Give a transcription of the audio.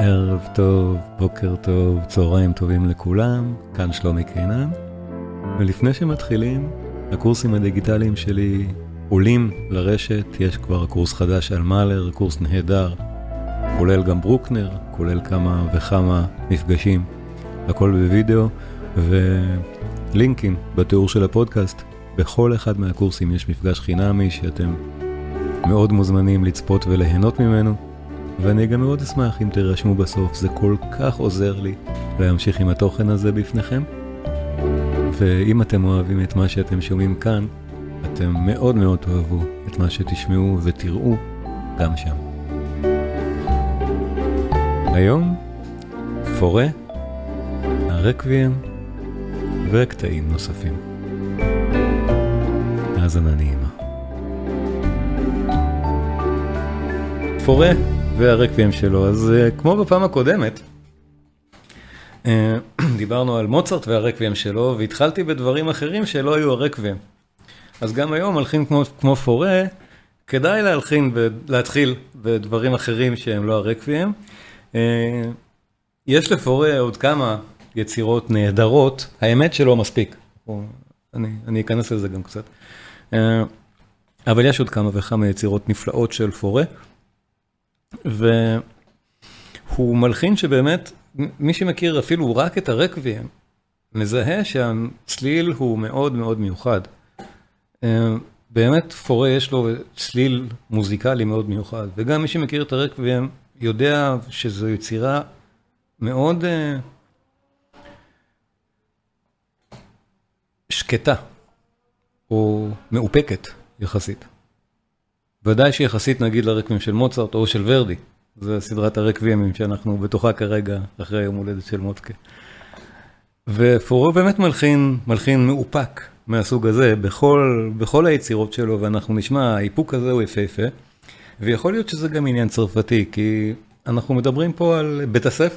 ערב טוב, בוקר טוב, צהריים טובים לכולם, כאן שלומי קינן. ולפני שמתחילים, הקורסים הדיגיטליים שלי עולים לרשת, יש כבר קורס חדש על מאלר, קורס נהדר, כולל גם ברוקנר, כולל כמה וכמה מפגשים, הכל בווידאו, ולינקים בתיאור של הפודקאסט. בכל אחד מהקורסים יש מפגש חינמי שאתם מאוד מוזמנים לצפות וליהנות ממנו. ואני גם מאוד אשמח אם תירשמו בסוף, זה כל כך עוזר לי להמשיך עם התוכן הזה בפניכם. ואם אתם אוהבים את מה שאתם שומעים כאן, אתם מאוד מאוד תאהבו את מה שתשמעו ותראו גם שם. היום, פורה, הרקוויאם וקטעים נוספים. האזנה נעימה. פורה והרקבים שלו. אז uh, כמו בפעם הקודמת, uh, דיברנו על מוצרט והרקבים שלו, והתחלתי בדברים אחרים שלא היו הרקבים. אז גם היום הלחין כמו, כמו פורה, כדאי להלחין ולהתחיל בדברים אחרים שהם לא הרקבים. Uh, יש לפורה עוד כמה יצירות נהדרות, האמת שלא מספיק. אני, אני אכנס לזה גם קצת. אבל יש עוד כמה וכמה יצירות נפלאות של פורה. והוא מלחין שבאמת, מי שמכיר אפילו רק את הרקבים, מזהה שהצליל הוא מאוד מאוד מיוחד. אה, באמת פורה יש לו צליל מוזיקלי מאוד מיוחד, וגם מי שמכיר את הרקבים יודע שזו יצירה מאוד אה, שקטה, או מאופקת יחסית. ודאי שיחסית נגיד לרקבים של מוצרט או של ורדי, זה סדרת הרקבימים שאנחנו בתוכה כרגע אחרי יום הולדת של מוצקה. ופורו באמת מלחין, מלחין מאופק מהסוג הזה בכל, בכל היצירות שלו, ואנחנו נשמע, האיפוק הזה הוא יפהפה, ויכול להיות שזה גם עניין צרפתי, כי אנחנו מדברים פה על בית הספר